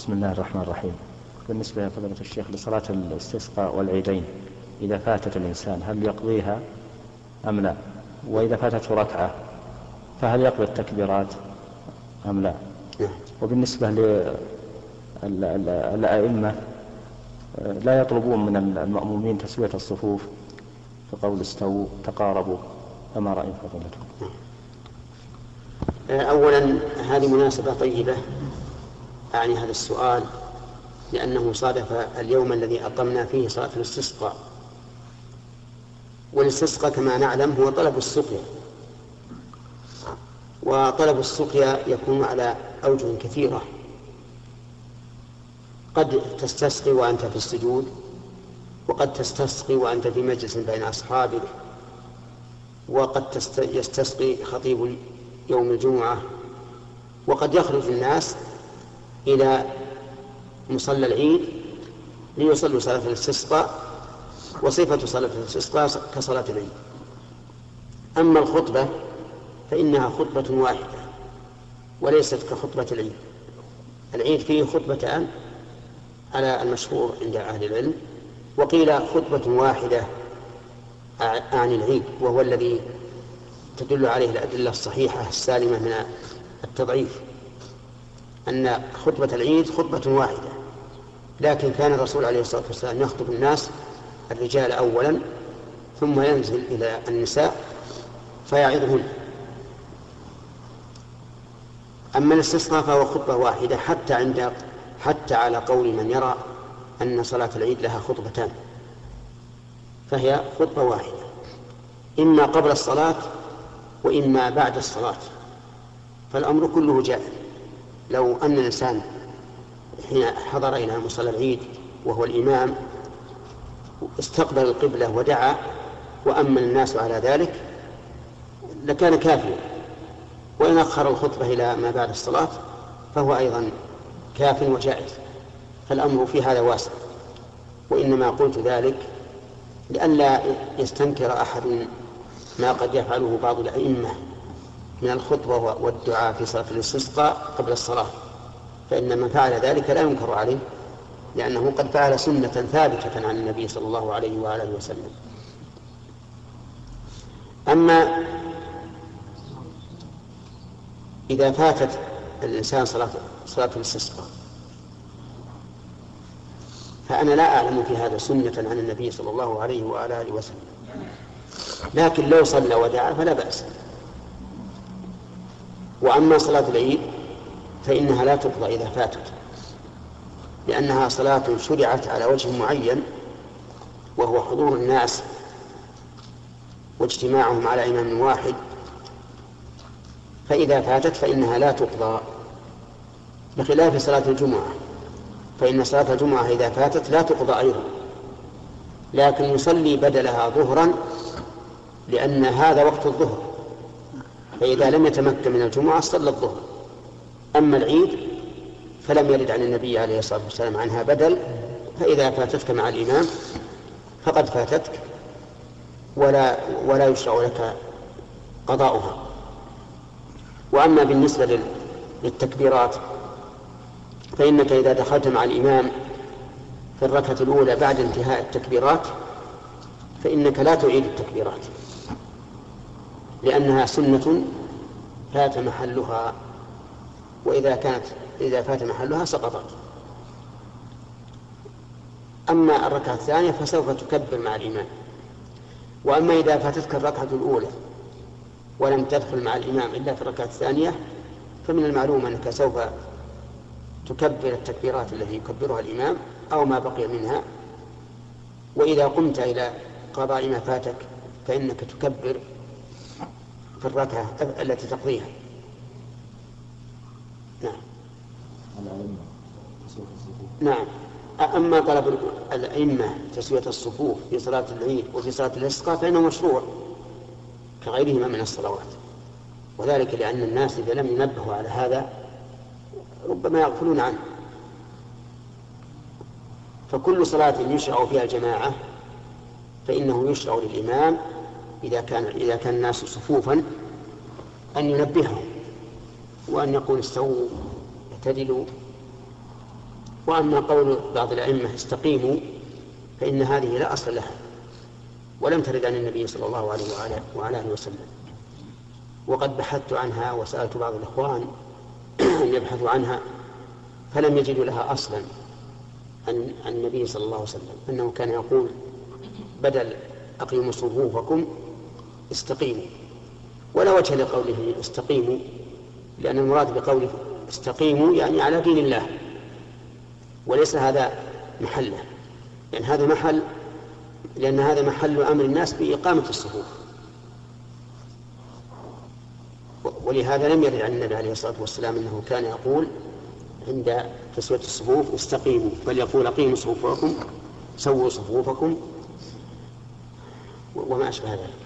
بسم الله الرحمن الرحيم. بالنسبة لفضيلة الشيخ لصلاة الاستسقاء والعيدين إذا فاتت الإنسان هل يقضيها أم لا؟ وإذا فاتته ركعة فهل يقضي التكبيرات أم لا. وبالنسبة للأئمة لا يطلبون من المأمومين تسوية الصفوف فقول استووا تقاربوا فما رأي فضيلتكم أولا هذه مناسبة طيبة. أعني هذا السؤال لأنه صادف اليوم الذي أقمنا فيه صلاة الاستسقاء. والاستسقاء كما نعلم هو طلب السقيا. وطلب السقيا يكون على أوجه كثيرة. قد تستسقي وأنت في السجود وقد تستسقي وأنت في مجلس بين أصحابك وقد يستسقي خطيب يوم الجمعة وقد يخرج الناس إلى مصلى العيد ليصلوا صلاة الاستسقاء وصفة صلاة الاستسقاء كصلاة العيد. أما الخطبة فإنها خطبة واحدة وليست كخطبة العيد. العيد فيه خطبتان على المشهور عند أهل العلم وقيل خطبة واحدة عن العيد وهو الذي تدل عليه الأدلة الصحيحة السالمة من التضعيف. أن خطبة العيد خطبة واحدة لكن كان الرسول عليه الصلاة والسلام يخطب الناس الرجال أولا ثم ينزل إلى النساء فيعظهن. أما الاستسقاء فهو خطبة واحدة حتى عند حتى على قول من يرى أن صلاة العيد لها خطبتان فهي خطبة واحدة إما قبل الصلاة وإما بعد الصلاة فالأمر كله جائز. لو أن الإنسان حين حضر إلى مصلى العيد وهو الإمام استقبل القبلة ودعا وأمن الناس على ذلك لكان كافيا. وإن أخر الخطبة إلى ما بعد الصلاة فهو أيضا كاف وجائز. فالأمر في هذا واسع. وإنما قلت ذلك لئلا يستنكر أحد ما قد يفعله بعض الأئمة. من الخطبة والدعاء في صلاة الاستسقاء قبل الصلاة. فإن من فعل ذلك لا ينكر عليه لأنه قد فعل سنة ثابتة عن النبي صلى الله عليه وآله وسلم. أما إذا فاتت الإنسان صلاة صلاة الاستسقاء فأنا لا أعلم في هذا سنة عن النبي صلى الله عليه وآله وسلم. لكن لو صلى ودعا فلا بأس. وأما صلاة العيد فإنها لا تقضى إذا فاتت لأنها صلاة شرعت على وجه معين وهو حضور الناس واجتماعهم على إمام واحد. فإذا فاتت فإنها لا تقضى بخلاف صلاة الجمعة فإن صلاة الجمعة إذا فاتت لا تقضى أيضا لكن يصلي بدلها ظهرا لأن هذا وقت الظهر. فإذا لم يتمكن من الجمعة صلى الظهر. أما العيد فلم يرد عن النبي عليه الصلاة والسلام عنها بدل فإذا فاتتك مع الإمام فقد فاتتك ولا ولا يشرع لك قضاؤها. وأما بالنسبة للتكبيرات فإنك إذا دخلت مع الإمام في الركعة الأولى بعد انتهاء التكبيرات فإنك لا تعيد التكبيرات. لأنها سنة فات محلها وإذا كانت إذا فات محلها سقطت. أما الركعة الثانية فسوف تكبر مع الإمام. وأما إذا فاتتك الركعة الأولى ولم تدخل مع الإمام إلا في الركعة الثانية فمن المعلوم أنك سوف تكبر التكبيرات التي يكبرها الإمام أو ما بقي منها. وإذا قمت إلى قضاء ما فاتك فإنك تكبر الركعة التي تقضيها. نعم. نعم. أما طلب الأئمة تسوية الصفوف في صلاة العيد وفي صلاة الاستسقاء فإنه مشروع كغيرهما من الصلوات. وذلك لأن الناس إذا لم ينبهوا على هذا ربما يغفلون عنه. فكل صلاة يشرع فيها الجماعة فإنه يشرع للإمام إذا كان إذا كان الناس صفوفا أن ينبههم وأن يقول استووا اعتدلوا. وأما قول بعض الأئمة استقيموا فإن هذه لا أصل لها ولم ترد عن النبي صلى الله عليه وعلى آله وسلم. وقد بحثت عنها وسألت بعض الإخوان أن يبحثوا عنها فلم يجدوا لها أصلا عن النبي صلى الله عليه وسلم أنه كان يقول بدل أقيموا صفوفكم استقيموا. ولا وجه لقوله استقيموا لأن المراد بقوله استقيموا يعني على دين الله. وليس هذا محله. لأن هذا محل لأن هذا محل أمر الناس بإقامة الصفوف. ولهذا لم يرد عن النبي عليه الصلاة والسلام أنه كان يقول عند تسوية الصفوف استقيموا بل يقول أقيموا صفوفكم سووا صفوفكم وما أشبه ذلك.